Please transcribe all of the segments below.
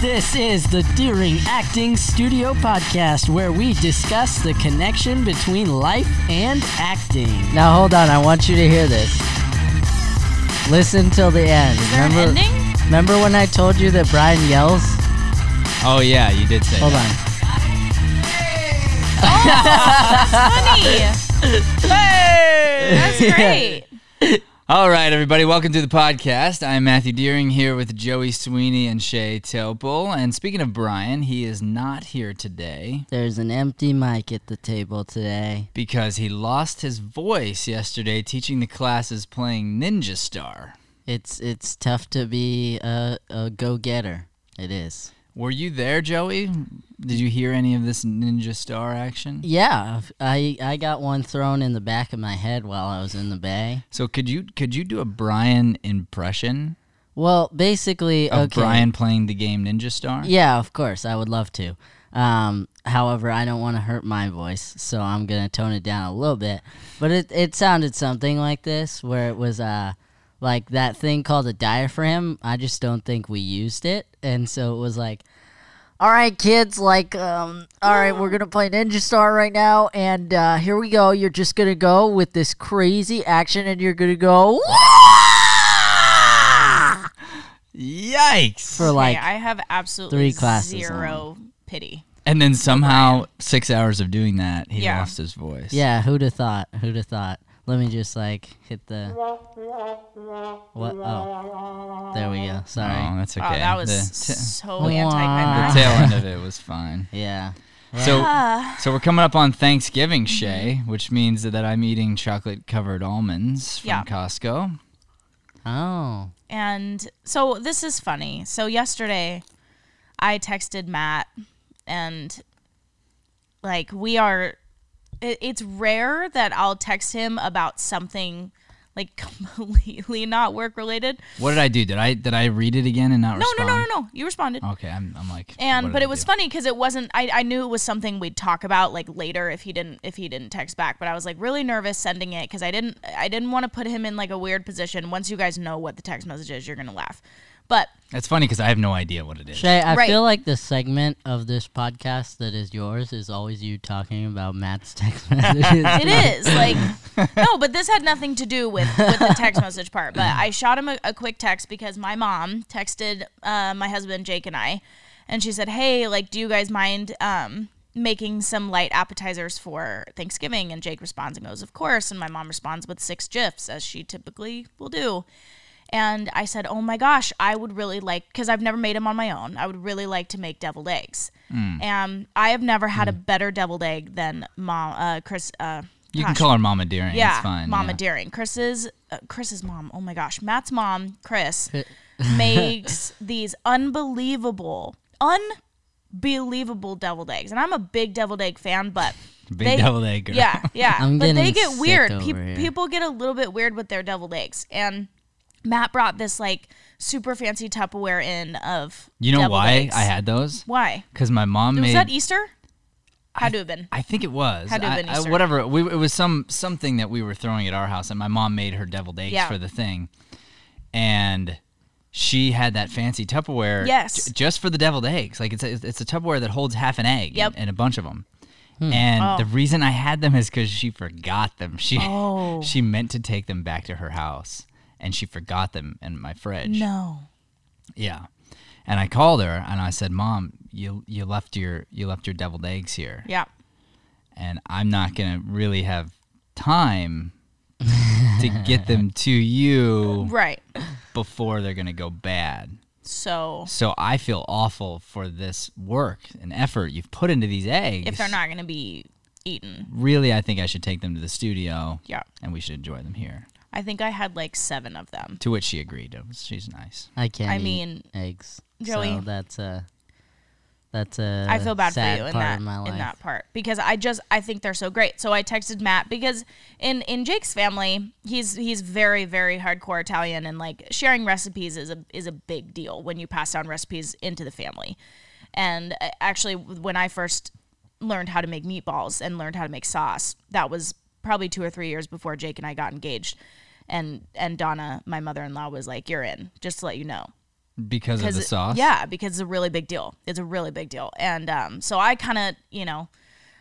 This is the Deering Acting Studio Podcast where we discuss the connection between life and acting. Now hold on, I want you to hear this. Listen till the end. Is there remember, an ending? remember when I told you that Brian yells? Oh yeah, you did say. Hold that. on. Oh, that's funny. hey, that's great. All right, everybody, welcome to the podcast. I'm Matthew Deering here with Joey Sweeney and Shay Topol. And speaking of Brian, he is not here today There's an empty mic at the table today. because he lost his voice yesterday teaching the classes playing Ninja Star. It's it's tough to be a, a go getter. It is. Were you there, Joey? Did you hear any of this Ninja Star action? Yeah, I I got one thrown in the back of my head while I was in the bay. So could you could you do a Brian impression Well, basically, of okay. Brian playing the game Ninja Star? Yeah, of course, I would love to. Um, however, I don't want to hurt my voice, so I'm gonna tone it down a little bit. But it it sounded something like this, where it was uh like that thing called a diaphragm. I just don't think we used it, and so it was like. All right, kids. Like, um, all right, we're gonna play Ninja Star right now, and uh, here we go. You're just gonna go with this crazy action, and you're gonna go Yikes! for like okay, I have absolutely three classes zero pity. And then somehow six hours of doing that, he Yeah. lost his voice. Yeah, who'd have thought? Who'd have thought? Let me just like hit the. What? Oh, there we go. Sorry. Oh, that's okay. Oh, that was the, t- so Wah. the tail end of it was fine. Yeah. So, Ah. so we're coming up on Thanksgiving, Mm-hmm. Shay, which means that I'm eating chocolate-covered almonds from Yeah. Costco. Oh. And so this is funny. So yesterday, I texted Matt, and like we are, it, it's rare that I'll text him about something like completely not work related. What did I do? Did I did I read it again and not respond? No, no, no, no, no. You responded. Okay, I'm, I'm like. and but I it was do? funny because it wasn't I, I knew it was something we'd talk about like later if he didn't if he didn't text back but i was like really nervous sending it because i didn't i didn't want to put him in like a weird position once you guys know what the text message is you're gonna laugh but That's funny because I have no idea what it is. Shay, I Right. feel like the segment of this podcast that is yours is always you talking about Matt's text messages. it is like no but this had nothing to do with with the text message part but i shot him a, a quick text because my mom texted uh, my husband jake and i and she said hey like do you guys mind um making some light appetizers for thanksgiving and jake responds and goes of course and my mom responds with six gifs as she typically will do and I said, "Oh my gosh, I would really like because I've never made them on my own. I would really like to make deviled eggs. Mm. And I have never had a better deviled egg than mom, uh, Chris. Uh, You can call her Mama Deering. yeah, it's fine. Mama yeah. Deering. Chris's uh, Chris's mom. Oh my gosh, Matt's mom, Chris, makes these unbelievable, unbelievable deviled eggs, and I'm a big deviled egg fan, but. Big they- deviled egg girl. Yeah, yeah. I'm but they get sick weird. over Pe- here. people get a little bit weird with their deviled eggs. And Matt brought this like super fancy Tupperware in of You know why eggs. I had those? Why? Because my mom made Was made. that Easter? Had to have been. I think it was. Had to have I- been I- Easter. whatever. We, it was some something that we were throwing at our house, and my mom made her deviled eggs Yeah. for the thing, and she had that fancy Tupperware. Yes. j- just for the deviled eggs. Like it's a, it's a Tupperware that holds half an egg. Yep. And, and a bunch of them. Hmm. And Oh. the reason I had them is because she forgot them. She Oh. she meant to take them back to her house, and she forgot them in my fridge. No. Yeah. And I called her and I said, "Mom, you you left your you left your deviled eggs here." Yeah. and I'm not gonna really have time to get them to you Right. before they're gonna go bad. So So I feel awful for this work and effort you've put into these eggs. if they're not going to be eaten, really, I think I should take them to the studio. yeah. and we should enjoy them here. I think I had like seven of them. To which she agreed. It was- She's nice. I can't I eat mean, eggs. Joey- So that's a that's a I feel bad for you in that of my life. in that part because I just I think they're so great. So I texted Matt because in in Jake's family, he's he's very very hardcore Italian and like sharing recipes is a is a big deal when you pass down recipes into the family. And uh, actually when I first learned how to make meatballs and learned how to make sauce, that was probably 2 or 3 years before Jake and I got engaged. And and Donna, my mother-in-law was like, "You're in, just to let you know." because of the it- sauce. Yeah, because it's a really big deal. It's a really big deal. And um, so I kind of, you know,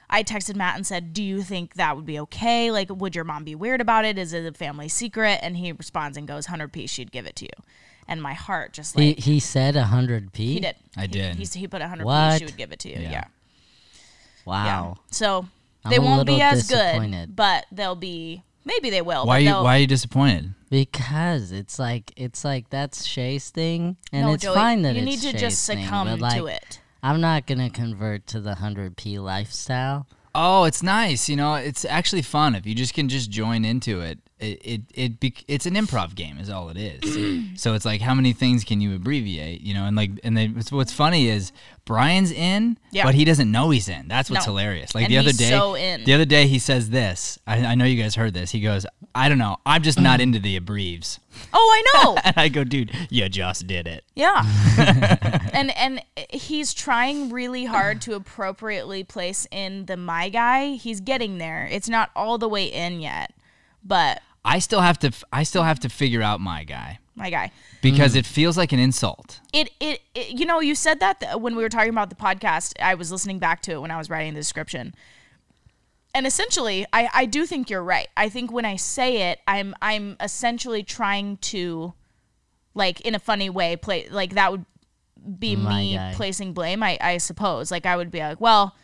I texted Matt and said, "Do you think that would be okay? Like, would your mom be weird about it? Is it a family secret?" And he responds and goes, "100 p, she'd give it to you." And my heart just He like he said hundred p. he did. I He- did. He, he put 100 p, she would give it to you. Yeah. Yeah. Wow. Yeah. So I'm they won't be as good, but they'll be. Maybe they will. Why are you Why are you disappointed? Because it's like it's like that's Shay's thing, and no, it's Joey, fine that you it's need to Shay's just succumb but like to it. I'm not gonna convert to the hundred p lifestyle. Oh, it's nice. You know, it's actually fun if you just can just join into it. It it, it bec it's an improv game is all it is. so it's like how many things can you abbreviate? You know, and like and then what's, funny is Brian's in, Yeah. but he doesn't know he's in. That's what's No. hilarious. Like And the other day, so in. the other day he says this. I, I know you guys heard this. He goes, I don't know. I'm just not into the abbreves. Oh, I know. And I go, dude, you just did it. Yeah. and and he's trying really hard to appropriately place in the my guy. He's getting there. It's not all the way in yet, but I still have to. f- I still have to figure out my guy my guy. because mm. it feels like an insult. It, it it you know, you said that th- when we were talking about the podcast. I was listening back to it when I was writing the description. And essentially, I, I do think you're right. I think when I say it, I'm I'm essentially trying to like in a funny way play like that would be My me guy. placing blame, I, I suppose. Like I would be like, well,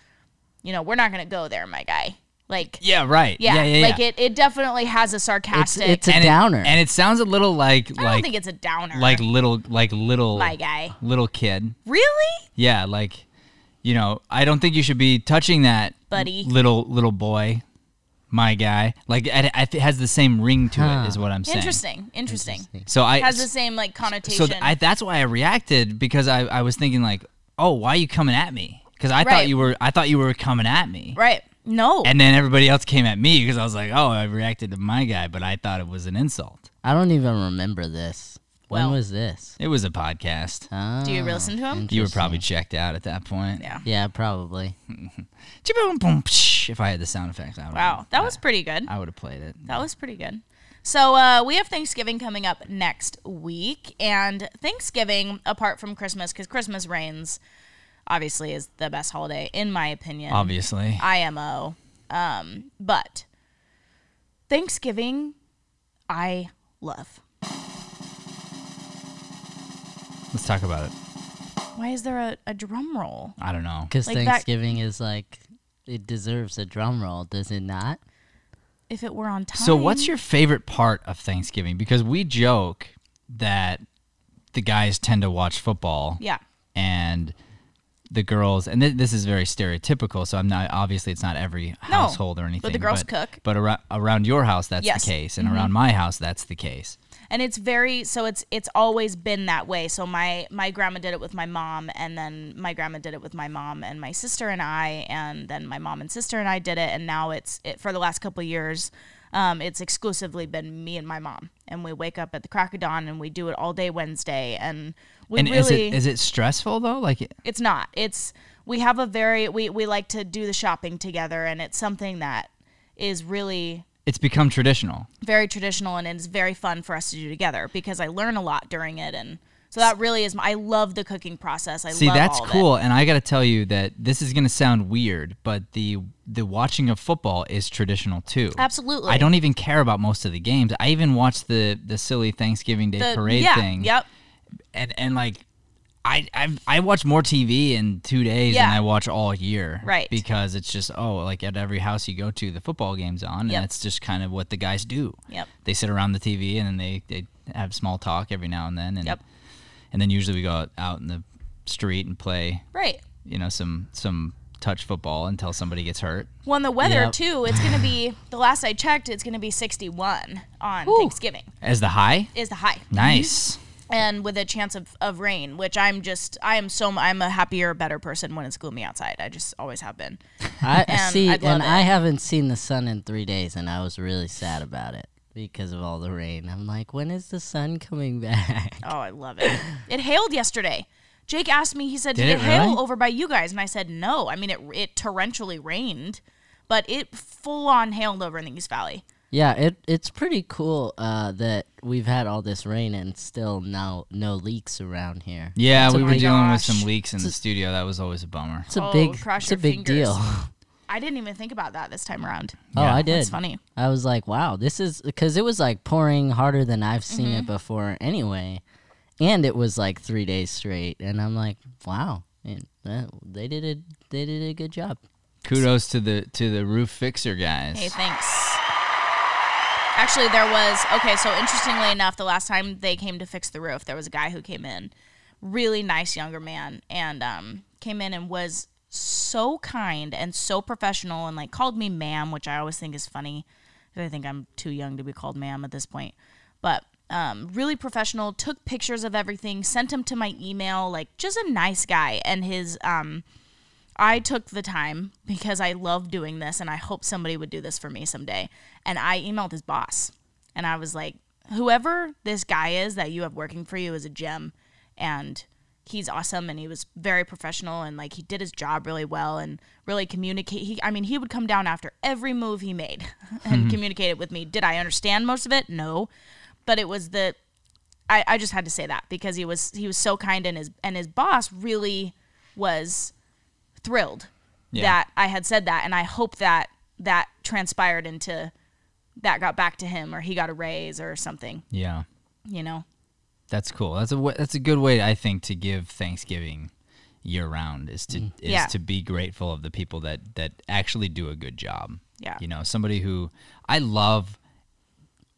you know, we're not gonna go there, my guy. Like Yeah, right. yeah, yeah, yeah. like it, it definitely has a sarcastic it's a and downer. It, and it sounds a little like I don't think it's a downer. like little like little my guy. little kid. Really? Yeah, like you know, I don't think you should be touching that Buddy. little little boy, my guy. Like it, it has the same ring to Huh. it, is what I'm saying. Interesting. Interesting. So I Has the same like connotation. so th- I, that's why I reacted because I, I was thinking like, oh, why are you coming at me? Because I thought Right. you were I thought you were coming at me. right. No. And then everybody else came at me because I was like, oh, I reacted to my guy, but I thought it was an insult. I don't even remember this. When Well- was this? It was a podcast. Do you listen to him? You were probably checked out at that point. yeah. Yeah, probably. Chibboom, boom, psh. If I had the sound effects, I would. Wow. That was pretty good. I would have played it. That was pretty good. So uh, we have Thanksgiving coming up next week, and Thanksgiving, apart from Christmas, because Christmas reigns, obviously is the best holiday in my opinion. Obviously. IMO. Um, but Thanksgiving, I love. Let's talk about it. Why is there a, a drum roll? I don't know. Because Like that- Thanksgiving is like it deserves a drum roll, does it not? If it were on time. So, what's your favorite part of Thanksgiving? Because we joke that the guys tend to watch football Yeah. and the girls, and th- this is very stereotypical. So I'm not obviously it's not every No, household or anything. but the girls cook. But around around your house, that's Yes. Mm-hmm. the case, and around my house, that's the case. and it's very so it's it's always been that way so my my grandma did it with my mom and then my grandma did it with my mom and my sister and i and then my mom and sister and i did it and now it's it, for the last couple of years um, it's exclusively been me and my mom and we wake up at the crack of dawn and we do it all day wednesday and we and really is it is it stressful though? Like it's not it's we have a very we, we like to do the shopping together and it's something that is really it's become traditional. very traditional and it's very fun for us to do together because I learn a lot during it and so that really is my, I love the cooking process. I See, love that's it. cool, and I got to tell you that this is going to sound weird, but the the watching of football is traditional too. Absolutely. I don't even care about most of the games. I even watch the the silly Thanksgiving Day The- parade yeah, thing. Yep. And and like I I I watch more TV in 2 days than I watch all year. Right. Because it's just oh, like at every house you go to the football game's on Yep. and it's just kind of what the guys do. Yep. They sit around the TV and then they they have small talk every now and then and Yep. and then usually we go out, in the street and play Right. you know some some touch football until somebody gets hurt. Well, and the weather Yep. too. It's gonna be the last I checked. It's gonna be 61 on Thanksgiving As the high? is the high, Nice. And with a chance of, of rain. Which I'm just I am so I'm a happier, better person when it's gloomy outside. I just always have been. I And see, and it. I haven't seen the sun in three days, and I was really sad about it because of all the rain. I'm like, when is the sun coming back? Oh, I love it. it hailed yesterday. Jake asked me. He said, "Did, Did it, hail really? over by you guys?" And I said, "No. I mean, it it torrentially rained, but it full on hailed over in the East Valley. Yeah, it it's pretty cool uh, that we've had all this rain and still now no leaks around here. Yeah, It's a we were big- dealing with some leaks in the studio. That was always a bummer. It's a Oh, big, it's a big fingers. deal. I didn't even think about that this time around. Oh, Yeah. I did. That's funny. I was like, wow, this is because it was like pouring harder than I've seen Mm-hmm. it before anyway, and it was like three days straight, and I'm like, wow, and, uh, they did a they did a good job. Kudos to the to the roof fixer guys. Hey, thanks. Actually, there was okay. So interestingly enough, the last time they came to fix the roof, there was a guy who came in, really nice younger man, and um, came in and was so kind and so professional, and like called me ma'am, which I always think is funny. I think I'm too young to be called ma'am at this point, but um, really professional. Took pictures of everything, sent them to my email. Like just a nice guy, and his um, I took the time because I love doing this and I hope somebody would do this for me someday. And I emailed his boss and I was like, whoever this guy is that you have working for you is a gem and he's awesome and he was very professional and like he did his job really well and really communicate he I mean he would come down after every move he made and mm-hmm. communicate it with me. Did I understand most of it? No. But it was the I, I just had to say that because he was he was so kind and his and his boss really was thrilled Yeah. that I had said that, and I hope that that transpired into that got back to him or he got a raise or something. Yeah, You know, that's cool. That's a wa- that's a good way I think to give Thanksgiving year round is to is Yeah. to be grateful of the people that that actually do a good job. Yeah. you know, somebody who I love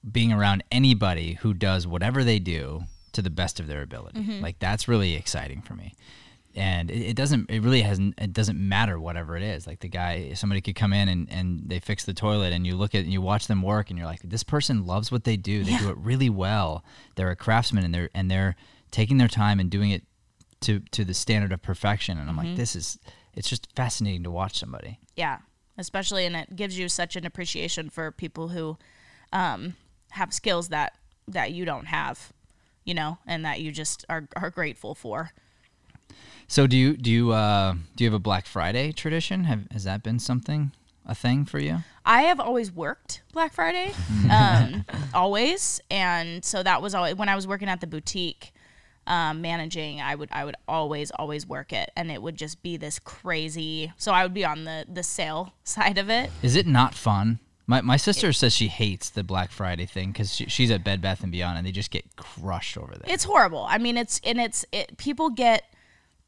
being around anybody who does whatever they do to the best of their ability. Mm-hmm. Like that's really exciting for me. And it, it doesn't. It really hasn't. It doesn't matter whatever it is. Like the guy, somebody could come in and, and they fix the toilet, and you look at and you watch them work, and you're like, this person loves what they do. They do it really well. They're a craftsman, and they're and they're taking their time and doing it to to the standard of perfection. And I'm Mm-hmm. like, this is. It's just fascinating to watch somebody. yeah, especially and it gives you such an appreciation for people who um, have skills that that you don't have, you know, and that you just are are grateful for. So do you do you uh, do you have a Black Friday tradition? Have has that been something a thing for you? I have always worked Black Friday, um, always, and so that was always when I was working at the boutique, um, managing. I would I would always always work it, and it would just be this crazy. So I would be on the the sale side of it. Is it not fun? My, my sister says she hates the Black Friday thing because she, she's at Bed Bath and Beyond and they just get crushed over there. It's horrible. I mean, it's and it's it. People get.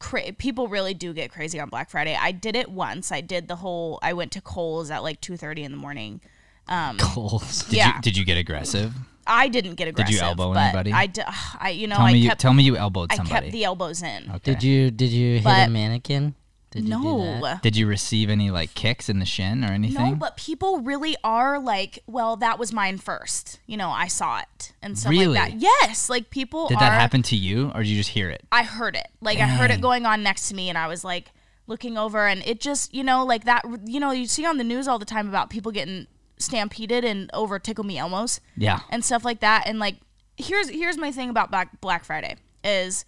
Cra- people really do get crazy on Black Friday. I did it once. I did the whole. I went to Kohl's at like two thirty in the morning. Um, Kohl's. did yeah. You, did you get aggressive? I didn't get aggressive. Did you elbow but anybody? I, d- I you know tell I me you kept tell me you elbowed I somebody. kept the elbows in. okay. Did you did you hit a mannequin? Did you no. Did you receive any like kicks in the shin or anything? No, but people really are like, well, that was mine first. You know, I saw it and stuff Really? like that. Yes, like people did are. that happen to you or did you just hear it? I heard it. Like I heard it going on next to me, and I was like looking over, and it just, you know, like that. You know, you see on the news all the time about people getting stampeded and over Tickle Me Elmos Yeah. and stuff like that. And like, here's here's my thing about Black Black Friday is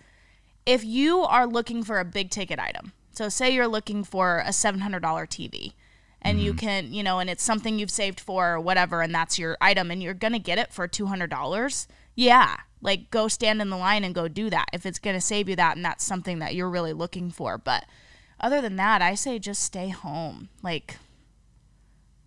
if you are looking for a big ticket item, so say you're looking for a seven hundred dollar TV, and you mm-hmm. can, you know, and it's something you've saved for or whatever, and that's your item, and you're gonna get it for two hundred dollars. Yeah, like go stand in the line and go do that if it's gonna save you that, and that's something that you're really looking for. But other than that, I say just stay home, like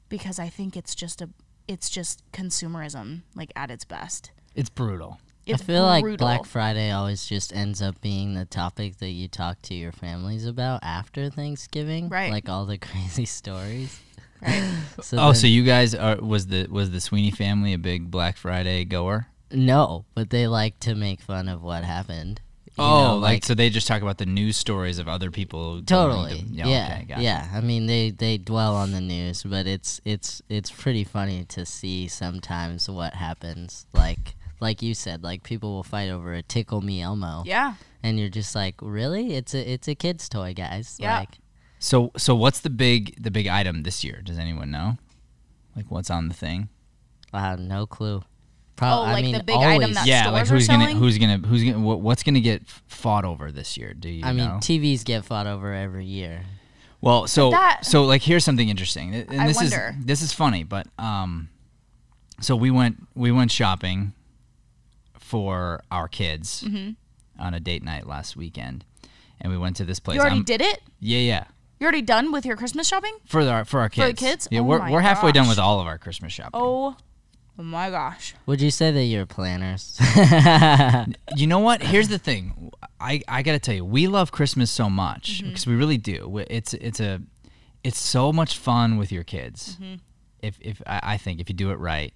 because I think it's just a, it's just consumerism, like at its best. It's brutal. It's I feel like. Black Friday always just ends up being the topic that you talk to your families about after Thanksgiving. Right. Like all the crazy stories. right? So oh, then- so you guys are was the was the Sweeney family a big Black Friday goer? No, but they like to make fun of what happened. you oh, know, like, so they just talk about the news stories of other people. Totally. to- yeah. okay, gotcha. Yeah. I mean they, they dwell on the news, but it's it's it's pretty funny to see sometimes what happens. Like like you said, like people will fight over a tickle me Elmo. Yeah. And you're just like, Really? It's a it's a kid's toy, guys. Yeah. Like So so what's the big the big item this year? Does anyone know? Like what's on the thing? I have no clue. Pro- Oh, I like the mean, big item always- that- yeah, stores like are who's gonna selling? who's gonna who's gonna what, what's gonna get fought over this year? Do you I mean. TVs get fought over every year. well, so that- so like here's something interesting, and I this wonder. is this is funny, but um, so we went we went shopping for our kids Mm-hmm. on a date night last weekend, and we went to this place. You already I'm- did it? Yeah, yeah. You're already done with your Christmas shopping? For our for our For the kids. kids? Yeah, Oh we're my we're halfway done with all of our Christmas shopping. Oh my gosh. Would you say that you're planners? You know what? Here's the thing. I, I got to tell you, we love Christmas so much Mm-hmm. because we really do. It's it's a it's so much fun with your kids. Mm-hmm. If if I, I think if you do it right.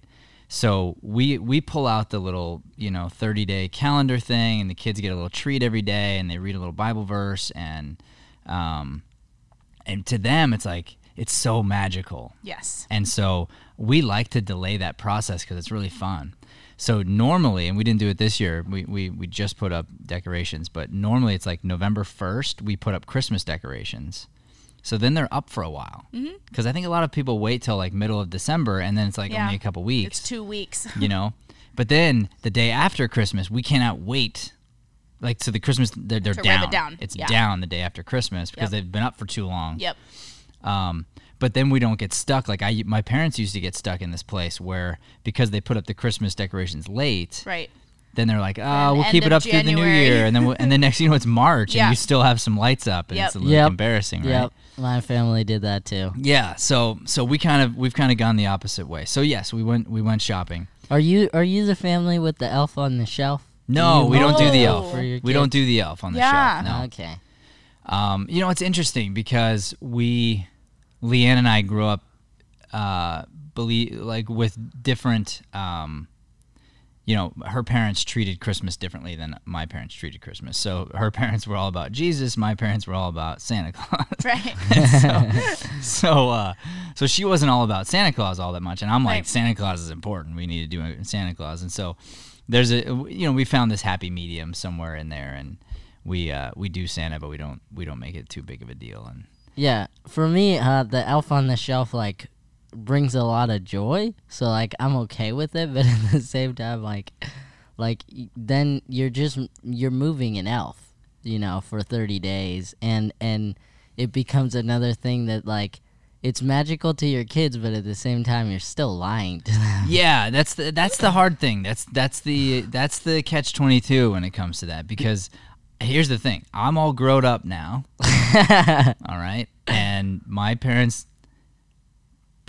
So we we pull out the little you know 30 day calendar thing, and the kids get a little treat every day, and they read a little Bible verse, and um, and to them it's like it's so magical. Yes. And so we like to delay that process because it's really fun. So normally, and we didn't do it this year, we, we, we just put up decorations, but normally it's like November 1st, we put up Christmas decorations. So then they're up for a while. Because I think a lot of people wait till like middle of December and then it's like Yeah. only a couple weeks, It's two weeks. you know? But then the day after Christmas, we cannot wait. Like, so the Christmas, they're, they're down. it down. It's Yeah. down the day after Christmas because Yep. they've been up for too long. Yep. Um, but then we don't get stuck. Like I, my parents used to get stuck in this place where because they put up the Christmas decorations late, Right. Then they're like, oh, Then we'll keep it of up through the new year, and then we- and then next you know it's March, Yeah. and you still have some lights up, and Yep. it's a little Yep. embarrassing, right? Yep, my family did that too. Yeah. So so we kind of we've kind of gone the opposite way. So yes, we went we went shopping. Are you are you the family with the elf on the shelf? No, we don't do the elf. We don't do the elf on the Yeah. shelf. No. Okay. Um, you know, it's interesting because we, Leanne and I grew up, uh, believe like with different, um, you know, her parents treated Christmas differently than my parents treated Christmas. So her parents were all about Jesus. My parents were all about Santa Claus. Right. so, so, uh, so she wasn't all about Santa Claus all that much, and I'm like, Right. Santa Claus is important. We need to do it in Santa Claus, and so there's a, you know, we found this happy medium somewhere in there, and we uh, we do Santa, but we don't we don't make it too big of a deal, and Yeah, for me, uh, the elf on the shelf like brings a lot of joy. So like I'm okay with it, but at the same time, like, like then you're just you're moving an elf, you know, for 30 days, and and it becomes another thing that like it's magical to your kids, but at the same time, you're still lying to them. yeah, that's the that's the hard thing. That's that's the that's the catch twenty two when it comes to that because. Here's the thing. I'm all grown up now. all right. And my parents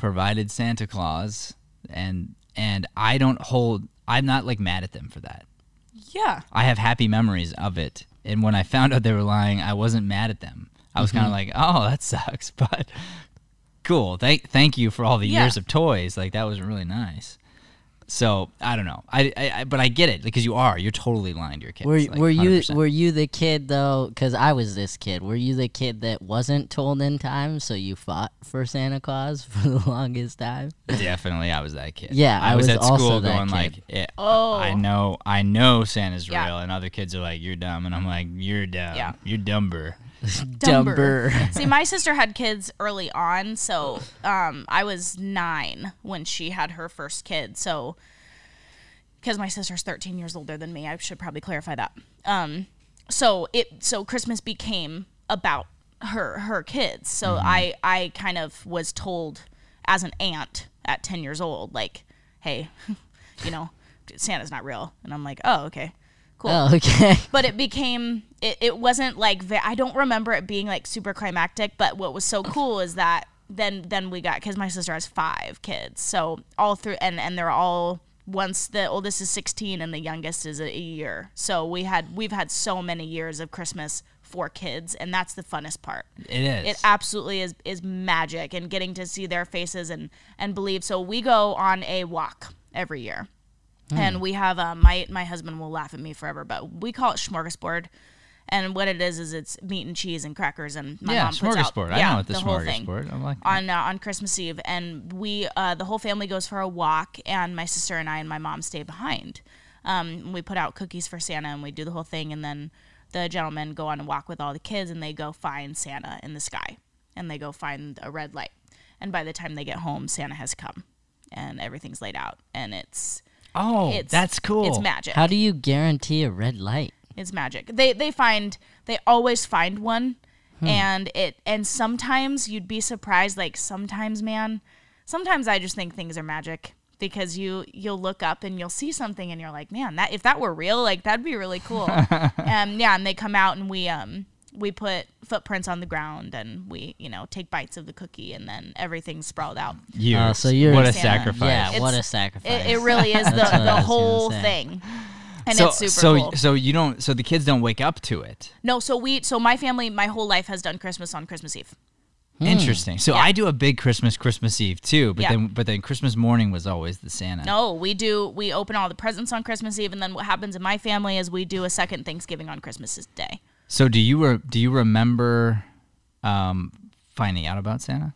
provided Santa Claus and and I don't hold I'm not like mad at them for that. Yeah. I have happy memories of it. And when I found out they were lying, I wasn't mad at them. I was kind of mm-hmm. like, "Oh, that sucks." But cool. Thank thank you for all the Yeah. years of toys. Like that was really nice. So, I don't know. I, I, I but I get it because you are. You're totally lying to your kids. Were like, were you were you the kid though? Because I was this kid. Were you the kid that wasn't told in time, so you fought for Santa Claus for the longest time? Definitely, I was that kid. Yeah, I was at also school that going kid. like, eh, Oh. I know, I know Santa's Yeah. real, and other kids are like, "You're dumb," and I'm like, "You're dumb. Yeah. You're dumber." Dumber. See, my sister had kids early on, so um, I was nine when she had her first kid. So, because my sister's 13 years older than me, I should probably clarify that. Um, so it so Christmas became about her her kids. So I I kind of was told as an aunt at 10 years old, like, hey, you know, Santa's not real, and I'm like, oh okay, cool. Oh, okay. but it became it, it wasn't like i don't remember it being like super climactic but what was so cool is that then then we got because my sister has five kids so all through and and they're all once the oldest is 16 and the youngest is a, a year. So we had we've had so many years of christmas for kids and that's the funnest part. It is. it absolutely is is magic and getting to see their faces and and believe. So we go on a walk every year and we have um, my my husband will laugh at me forever but we call it smorgasbord and what it is is it's meat and cheese and crackers and my yeah, mom puts out smorgasbord. I yeah, know what the, the whole thing smorgasbord. I'm like, on uh, on Christmas Eve, and we uh, the whole family goes for a walk, and my sister and I and my mom stay behind. Um, we put out cookies for Santa, and we do the whole thing, and then the gentlemen go on a walk with all the kids, and they go find Santa in the sky, and they go find a red light, and by the time they get home, Santa has come, and everything's laid out, and it's oh, it's that's cool. It's magic. How do you guarantee a red light? It's magic. They they find they always find one, and it and sometimes you'd be surprised. Like sometimes, man, sometimes I just think things are magic. because you you'll look up and you'll see something and you're like, man, that if that were real, like that'd be really cool. um, yeah, and they come out and we um we put footprints on the ground and we you know take bites of the cookie and then everything's sprawled out. Years. Oh, so you're- what a sacrifice. Yeah, what a sacrifice. It, it really is the That's what I the whole thing, and so it's super so cool. so you don't so the kids don't wake up to it. No, so we so my family my whole life has done Christmas on Christmas Eve. Hmm. Interesting. So Yeah. I do a big Christmas Christmas Eve too, but Yeah. then but then Christmas morning was always the Santa. No, we do we open all the presents on Christmas Eve and then what happens in my family is we do a second Thanksgiving on Christmas Day. So do you re- do you remember um, finding out about Santa?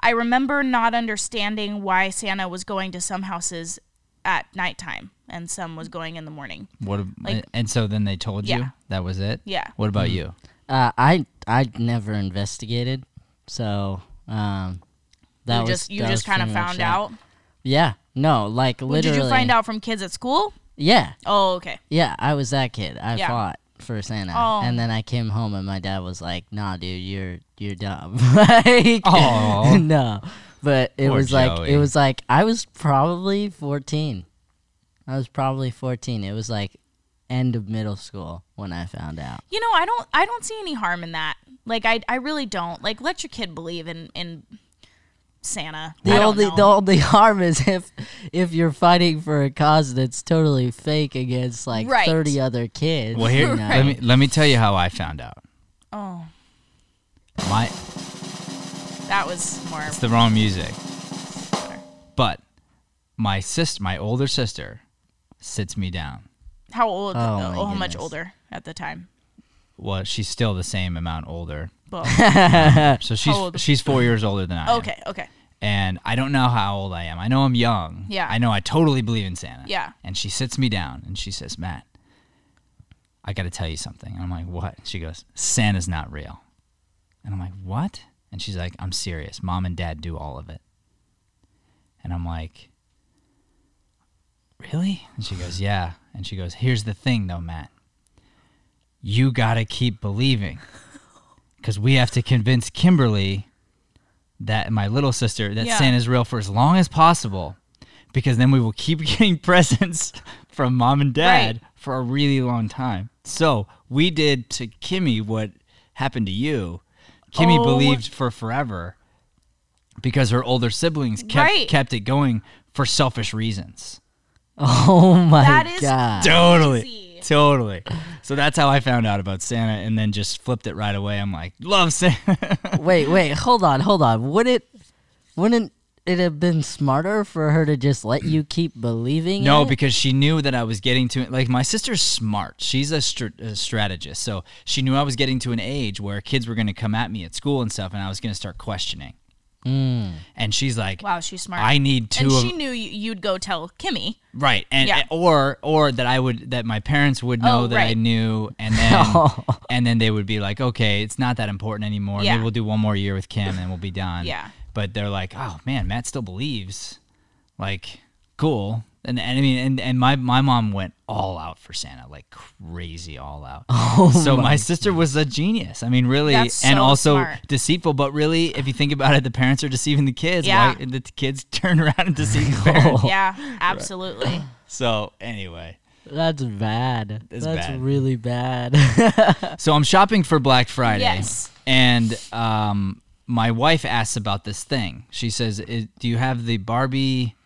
I remember not understanding why Santa was going to some houses at nighttime and some was going in the morning. What ab- Like- and so then they told you Yeah. that was it? Yeah. What about you? Uh, I I never investigated, so um, that you was just you that just kind of found out. Yeah, no, like Well, literally. Did you find out from kids at school? Yeah, Oh, okay. yeah, I was that kid. I Yeah. fought for Santa, Oh. and then I came home and my dad was like, "Nah, dude, you're you're dumb." like, Aw. no, but it Poor was like it was like I was probably fourteen. I was probably fourteen. It was like end of middle school when I found out. You know, I don't I don't see any harm in that. Like I I really don't. Like let your kid believe in in Santa. The I only know. the only harm is if if you're fighting for a cause that's totally fake against like Right. thirty other kids. Well, here you know? let me let me tell you how I found out. Oh, My that was more it's the wrong music, but my sister, my older sister, sits me down. how old Oh, uh, my how much older at the time? Well, she's still the same amount older, Well, so she's she's four years older than I am. okay, okay. And I don't know how old I am. I know I'm young. Yeah. I know I totally believe in Santa. Yeah. And she sits me down and she says, Matt, I got to tell you something. And I'm like, what? She goes, Santa's not real. And I'm like, what? And she's like, I'm serious. Mom and dad do all of it. And I'm like, really? And she goes, yeah. And she goes, here's the thing though, Matt. You got to keep believing because we have to convince Kimberly that my little sister that Yeah. Santa's real for as long as possible because then we will keep getting presents from mom and dad Right. for a really long time. So we did to Kimmy what happened to you. Kimmy Oh. believed for forever because her older siblings kept Right. kept it going for selfish reasons. Oh my That is god. Totally. Crazy. Totally. So that's how I found out about Santa and then just flipped it right away. I'm like, love Santa. Wait, wait, hold on, hold on. Would it wouldn't it have been smarter for her to just let you keep believing No, it? because she knew that I was getting to like my sister's smart. She's a, str- a strategist, so she knew I was getting to an age where kids were going to come at me at school and stuff, and I was going to start questioning. Mm. And she's like, Wow, she's smart. "I need two and of she knew you, you'd go tell Kimmy. right, and Yeah. or or that I would that my parents would know Oh, that I knew, and then and then they would be like, okay, it's not that important anymore. Yeah. Maybe we'll do one more year with Kim, and we'll be done. Yeah. But they're like, oh man, Matt still believes. Like, cool. And, and I mean, and, and my, my mom went all out for Santa, like crazy all out. Oh so my, my sister was a genius. I mean, really, That's and so also smart. deceitful. But really, if you think about it, the parents are deceiving the kids. Yeah. Why, the kids turn around and deceive the parents. Yeah, absolutely. So anyway, That's bad. It's That's bad. really bad. so I'm shopping for Black Friday. Yes. And um, my wife asks about this thing. She says, "Do you have the Barbie?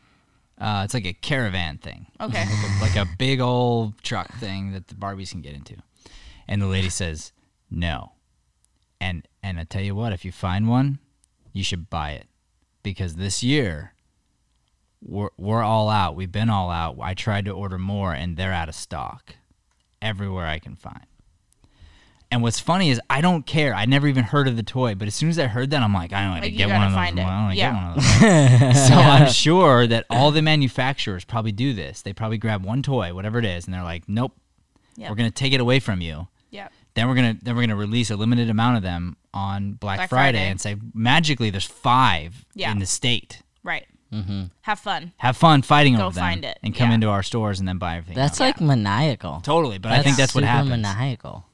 Uh, it's like a caravan thing." Okay. like a big old truck thing that the Barbies can get into. And the lady says, "No." And and I tell you what, if you find one, you should buy it because this year we're we're all out. We've been all out. I tried to order more and they're out of stock everywhere I can find. And what's funny is I don't care. I never even heard of the toy, but as soon as I heard that, I'm like, I don't want to Like, you get gotta one of those. find it. I want to Yeah. get one of those. so I'm sure that all the manufacturers probably do this. They probably grab one toy, whatever it is, and they're like, "Nope, Yep. we're gonna take it away from you." Yep. Then we're gonna then we're gonna release a limited amount of them on Black, Black Friday, Friday. and say magically there's five Yeah. in the state. Right. mm-hmm. Have fun. Have fun fighting Go over them find it. and come Yeah. into our stores and then buy everything. That's else. like maniacal. totally, but I think that's what super happens. Maniacal.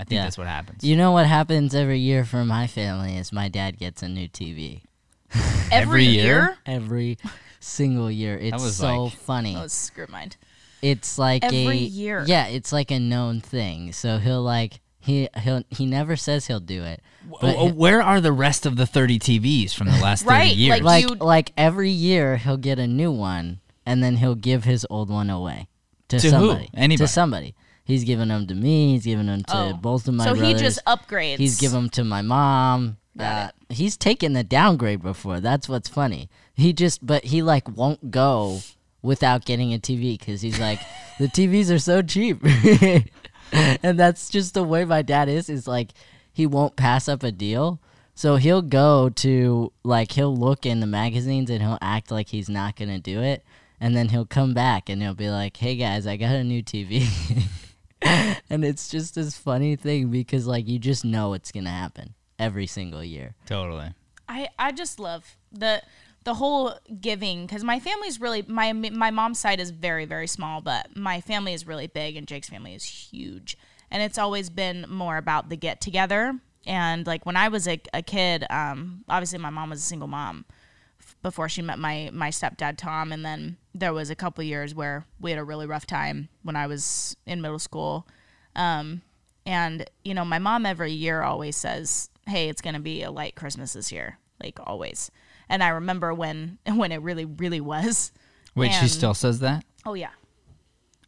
I think Yeah. that's what happens. You know what happens every year for my family is my dad gets a new TV Every, Every year? year? every single year. It's was so like- funny. That was screw mind. it's like Every a year. Yeah, it's like a known thing. So he'll like he he'll he never says he'll do it. But Oh, where are the rest of the 30 TVs from the last 30 Right, years? like- like you- like every year he'll get a new one and then he'll give his old one away to, To who? somebody. Anybody. To somebody. He's giving them to me. He's giving them to Oh. both of my so brothers. he just upgrades. He's giving them to my mom. Uh, he's taken the downgrade before. That's what's funny. He just, but he like won't go without getting a TV because he's like, the TVs are so cheap, and that's just the way my dad is. Is like, he won't pass up a deal. So he'll go to like he'll look in the magazines and he'll act like he's not gonna do it, and then he'll come back and he'll be like, "Hey guys, I got a new TV." and it's just this funny thing because like you just know it's gonna happen every single year. totally. I I just love the the whole giving because my family's really my my mom's side is very very small, but my family is really big and Jake's family is huge, and it's always been more about the get together. And like when I was a, a kid, um, obviously my mom was a single mom f- before she met my my stepdad Tom, and then there was a couple years where we had a really rough time when I was in middle school. Um, and you know, my mom every year always says, "Hey, it's gonna be a light Christmas this year," like always. And I remember when when it really really was. Wait, she still says that? Oh yeah,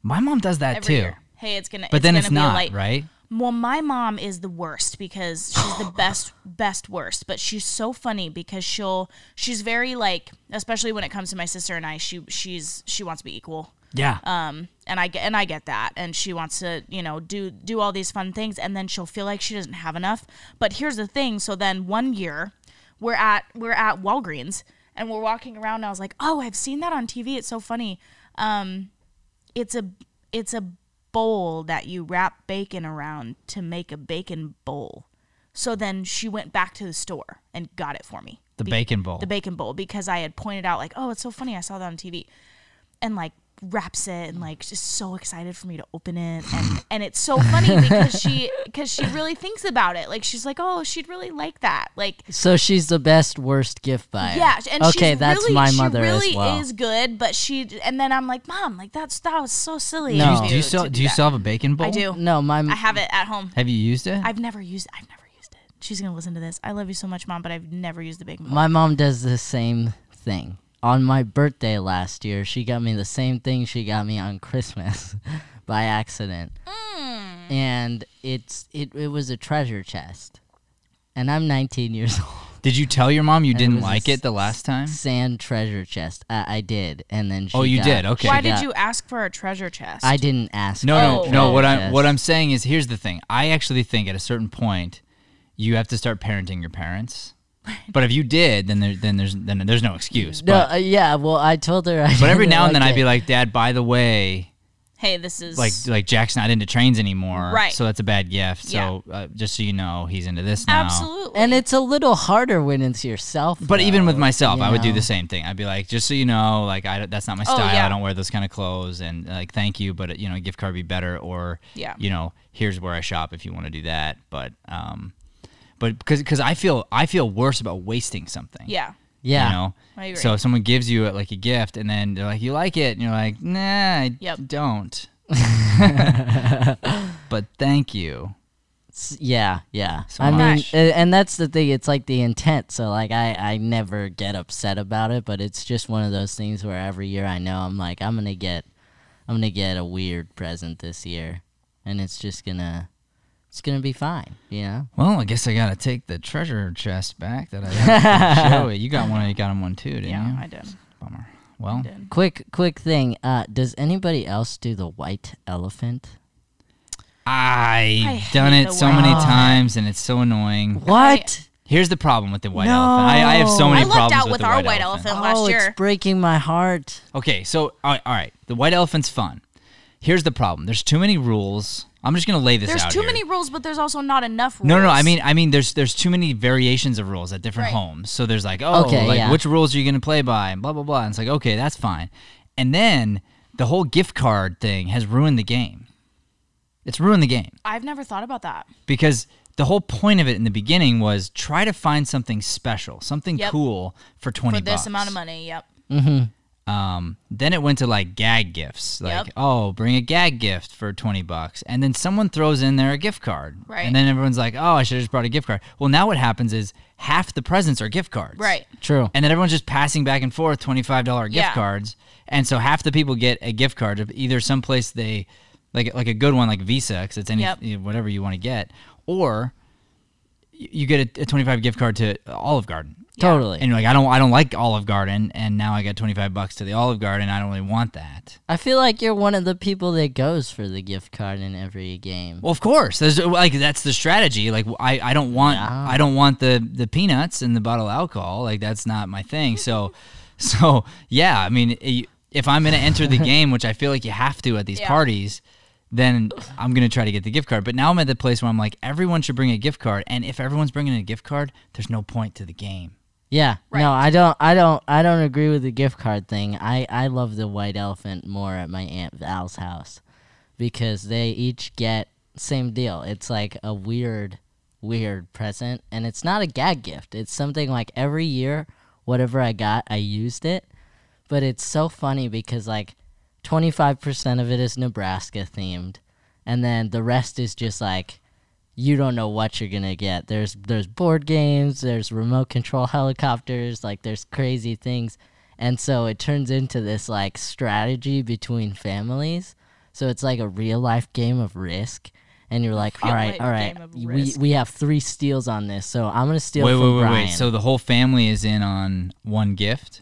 My mom does that too. year. Hey, it's gonna. But it's then it's be not, light. right? Well, my mom is the worst because she's the best, best worst. But she's so funny because she'll, she's very like, especially when it comes to my sister and I. She, she's, she wants to be equal. Yeah. um and i get and i get that and she wants to you know do do all these fun things and then she'll feel like she doesn't have enough but here's the thing so then one year we're at we're at walgreens and we're walking around and i was like oh i've seen that on tv it's so funny um it's a it's a bowl that you wrap bacon around to make a bacon bowl so then she went back to the store and got it for me the Be- bacon bowl. the bacon bowl because I had pointed out like, oh, it's so funny. I saw that on TV, and like wraps it and like just so excited for me to open it and and it's so funny because she because she really thinks about it like she's like oh she'd really like that like So she's the best worst gift buyer. yeah and okay, she's that's really, my she really as well. is good but she and then I'm like mom like that's that was so silly No. do you, do you still to do you still have a bacon bowl? I do no, my I have it at home Have you used it? I've never used I've never used it she's gonna listen to this I love you so much mom but I've never used the bacon bowl my mom does the same thing. On my birthday last year, she got me the same thing she got me on Christmas by accident. Mm. And it's it, it was a treasure chest. And I'm 19 years old. Did you tell your mom you it didn't was a like it the last time? Sand treasure chest. I, I did, and then she Oh, you got- did? Okay. why did got- you ask for a treasure chest I didn't ask. No, for no, no. What treasure I'm what. I'm saying is, here's the thing. I actually think at a certain point, you have to start parenting your parents. But if you did, then there, then there's then there's no excuse. No, But uh, yeah. Well, I told her. I but every now and then like I'd be like, Dad, by the way, hey this is like like Jack's not into trains anymore, Right. So that's a bad gift. So uh, just so you know, he's into this now. absolutely and it's a little harder when it's yourself. But even with myself, you I would do the same thing. I'd be like, just so you know, like I, that's not my Oh, style. yeah. I don't wear those kind of clothes, and like, thank you, but you know, gift card be better, or Yeah. you know, here's where I shop if you want to do that. But um, but because because I feel I feel worse about wasting something. yeah Yeah. You know. I agree. So if someone gives you like a gift, and then they're like, "You like it," and you're like, "Nah, I Yep. don't." but thank you. S- Yeah, yeah. So I mean, much. a- and that's the thing. It's like the intent. So like, I I never get upset about it, but it's just one of those things where every year I know I'm like I'm gonna get, I'm gonna get a weird present this year, and it's just gonna, it's gonna be fine. You know. Well, I guess I gotta take the treasure chest back that I got from Joey. You got one. You got him one too, didn't yeah you? I did Bummer. Well, did Quick, quick thing. Uh, does anybody else do the white elephant? I I've hate done it so many elephant. times, and it's so annoying. What? Here's the problem with the white No. elephant. I, I have so many I lucked problems out with, with the our white, white elephant. elephant. last oh, year. it's breaking my heart. Okay, so all right, all right, the white elephant's fun. Here's the problem. There's too many rules. I'm just gonna lay this There's out There's too here. many rules, but there's also not enough rules. No, no, no. I mean, I mean, there's there's too many variations of rules at different Right. homes. So there's like, oh, Okay, like yeah. which rules are you gonna play by, and blah blah blah. And it's like, okay, that's fine. And then the whole gift card thing has ruined the game. It's ruined the game I've never thought about that. because the whole point of it in the beginning was try to find something special, something Yep. cool for twenty For this bucks. amount of money, yep. Mm-hmm. Um, then it went to like gag gifts, like Yep. oh, bring a gag gift for twenty bucks, and then someone throws in there a gift card, Right. And then everyone's like, oh, I should have just brought a gift card. Well, now what happens is half the presents are gift cards, Right. True. And then everyone's just passing back and forth twenty five dollar gift Yeah. cards, and so half the people get a gift card of either someplace they like like a good one like Visa because it's any Yep. whatever you want to get, or y- you get a, a twenty five gift card to Olive Garden. Totally. And you're like, I don't, I don't like Olive Garden, and now I got 25 bucks to the Olive Garden. I don't really want that. I feel like you're one of the people that goes for the gift card in every game. Well, of course, there's uh, like that's the strategy. Like, I, I don't want, Yeah. I don't want the the peanuts and the bottle of alcohol. Like, that's not my thing. So, so yeah, I mean, if I'm gonna enter the game, which I feel like you have to at these Yeah. parties, then I'm gonna try to get the gift card. But now I'm at the place where I'm like, everyone should bring a gift card, and if everyone's bringing a gift card, there's no point to the game. Yeah. Right. No, I don't I don't I don't agree with the gift card thing. I I love the white elephant more at my aunt Val's house because they each get same deal. It's like a weird weird present and it's not a gag gift. It's something like every year whatever I got, I used it. But it's so funny because like 25% of it is Nebraska themed and then the rest is just like you don't know what you're gonna get. There's there's board games, there's remote control helicopters, like there's crazy things, and so it turns into this like strategy between families. So it's like a real life game of risk, and you're like, all right, all right, we we have three steals on this, so I'm gonna steal wait, from wait, wait, Brian. wait. So the whole family is in on one gift.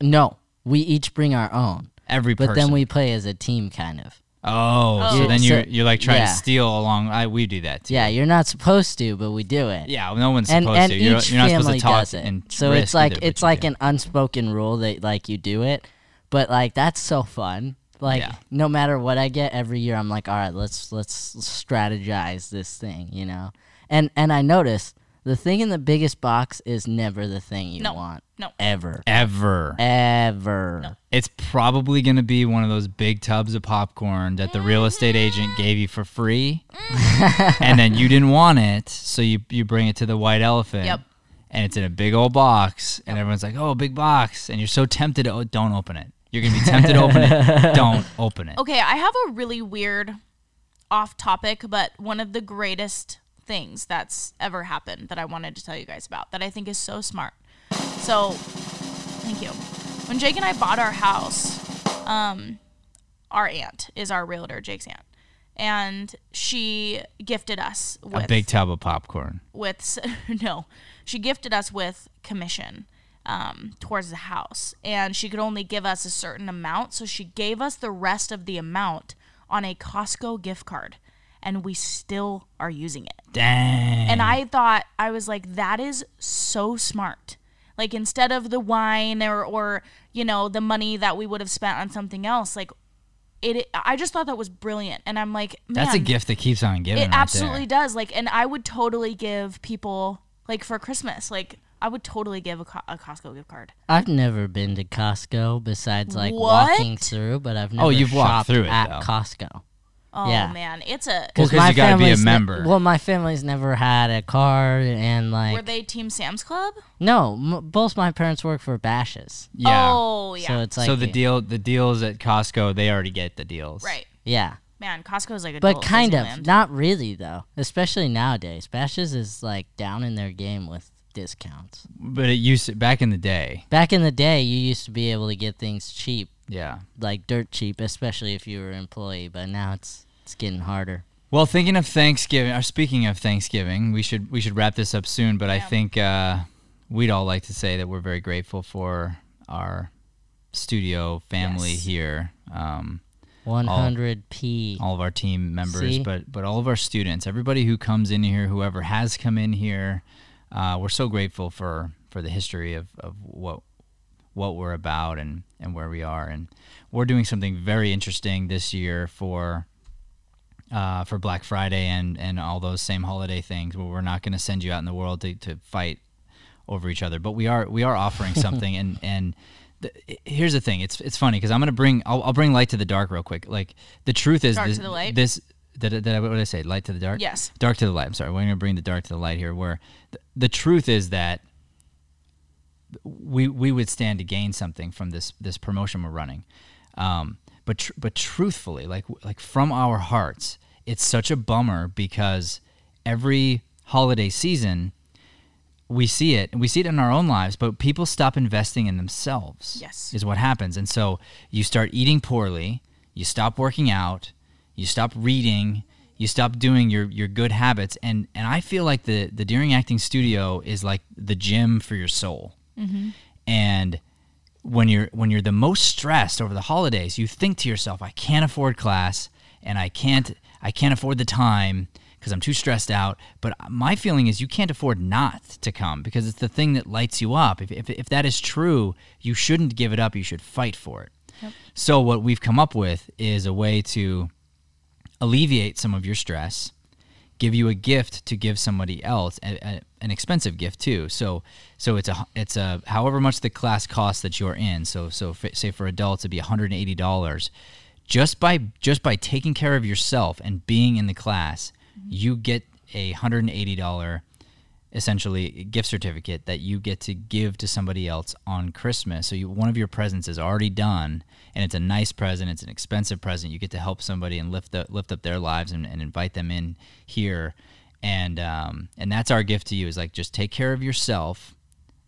no, we each bring our own, Every but person. then we play as a team, kind of. Oh, so Oh. then you're you're like trying yeah. to steal along. I we do that too. Yeah, you're not supposed to, but we do it. Yeah, no one's and supposed and to. You're, each you're not family supposed to talk does it. and so risk it's like either, it's like do. an unspoken rule that like you do it, but like that's so fun. Like Yeah. no matter what I get every year, I'm like, all right, let's let's strategize this thing, you know. And and I notice the thing in the biggest box is never the thing you No. want No. ever, ever. ever. It's probably going to be one of those big tubs of popcorn that the real estate agent mm-hmm. gave you for free, mm-hmm. and then you didn't want it, so you you bring it to the white elephant. Yep. And it's in a big old box, and everyone's like, "Oh, big box!" And you're so tempted to oh, don't open it. You're gonna be tempted to open it. Don't open it. Okay, I have a really weird off topic, but one of the greatest things that's ever happened that I wanted to tell you guys about that I think is so smart. So, thank you. When Jake and I bought our house, um, our aunt is our realtor, Jake's aunt, and she gifted us with A big tub of popcorn. with no, she gifted us with commission um, towards the house, and she could only give us a certain amount, so she gave us the rest of the amount on a Costco gift card, and we still are using it. Dang. And I thought I was like, that is so smart. Like instead of the wine or or you know the money that we would have spent on something else, like it. I just thought that was brilliant, and I'm like, man, That's a gift that keeps on giving. it right absolutely there. does. Like, and I would totally give people like for Christmas, like I would totally give a, a Costco gift card. I've never been to Costco besides like What? walking through, but I've oh, never Oh, you've walked through it, at though. Costco. Oh Yeah. man, it's a. Well, 'cause you gotta be a family's ne- member. well, my family's never had a car, and like were they Team Sam's Club? no, m- both my parents work for Bashes, Yeah. Oh yeah. so it's like so the deal, the deals at Costco, they already get the deals. right. yeah, Man, Costco's like a but kind of not really though, especially nowadays. Bashes is like down in their game with discounts. But it used to, back in the day. Back in the day, you used to be able to get things cheap, Yeah. like dirt cheap, especially if you were an employee. But now it's it's getting harder. Well, thinking of Thanksgiving, or speaking of Thanksgiving, we should we should wrap this up soon. But I think uh, we'd all like to say that we're very grateful for our studio family Yes. here, um, 100p. all of our team members, See? but but all of our students, everybody who comes in here, whoever has come in here, uh, we're so grateful for for the history of, of what what we're about and and where we are, and we're doing something very interesting this year for uh, for Black Friday and, and all those same holiday things where we're not going to send you out in the world to, to fight over each other, but we are we are offering something and and the, here's the thing. It's it's funny because I'm gonna bring I'll, I'll bring light to the dark real quick. Like the truth is Dark this, to the light? this did, I- did I, what did I say? Light to the dark? Yes. dark to the light. I'm sorry. We're gonna bring the dark to the light here where the, the truth is that we we would stand to gain something from this this promotion we're running. Um, but tr- but truthfully, like like from our hearts, it's such a bummer because every holiday season we see it and we see it in our own lives but people stop investing in themselves Yes. is what happens and so you start eating poorly you stop working out you stop reading you stop doing your, your good habits and and i feel like the the deering acting studio is like the gym for your soul Mm-hmm. and when you're when you're the most stressed over the holidays you think to yourself i can't afford class and i can't i can't afford the time because i'm too stressed out. But my feeling is you can't afford not to come because it's the thing that lights you up. If, if, if that is true you shouldn't give it up. You should fight for it. So what we've come up with is a way to alleviate some of your stress give you a gift to give somebody else a, a, an expensive gift too so so it's a it's a however much the class costs that you're in so so f say for adults it'd be $180 just by just by taking care of yourself and being in the class mm-hmm. you get a $180 essentially gift certificate that you get to give to somebody else on Christmas. So you, one of your presents is already done, and it's a nice present. It's an expensive present. You get to help somebody and lift the, lift up their lives and, and invite them in here, and um, and that's our gift to you. Is like just take care of yourself,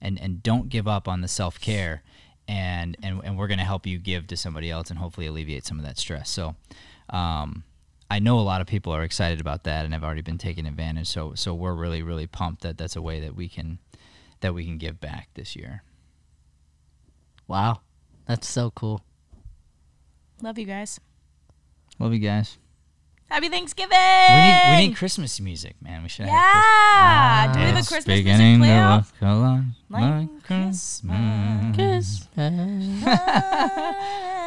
and and don't give up on the self care, and and and we're gonna help you give to somebody else and hopefully alleviate some of that stress. So. Um, I know a lot of people are excited about that and have already been taking advantage. So so we're really really pumped that that's a way that we can that we can give back this year. Wow, that's so cool. Love you guys. Love you guys. Happy Thanksgiving. We need we need Christmas music, man. We should have Yeah. Do we have a Christmas beginning music play to out? look Like like Christmas. Christmas.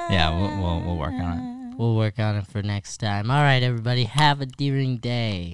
Yeah, we'll, we'll we'll work on it. We'll work on it for next time. All right, everybody. Have a deering day.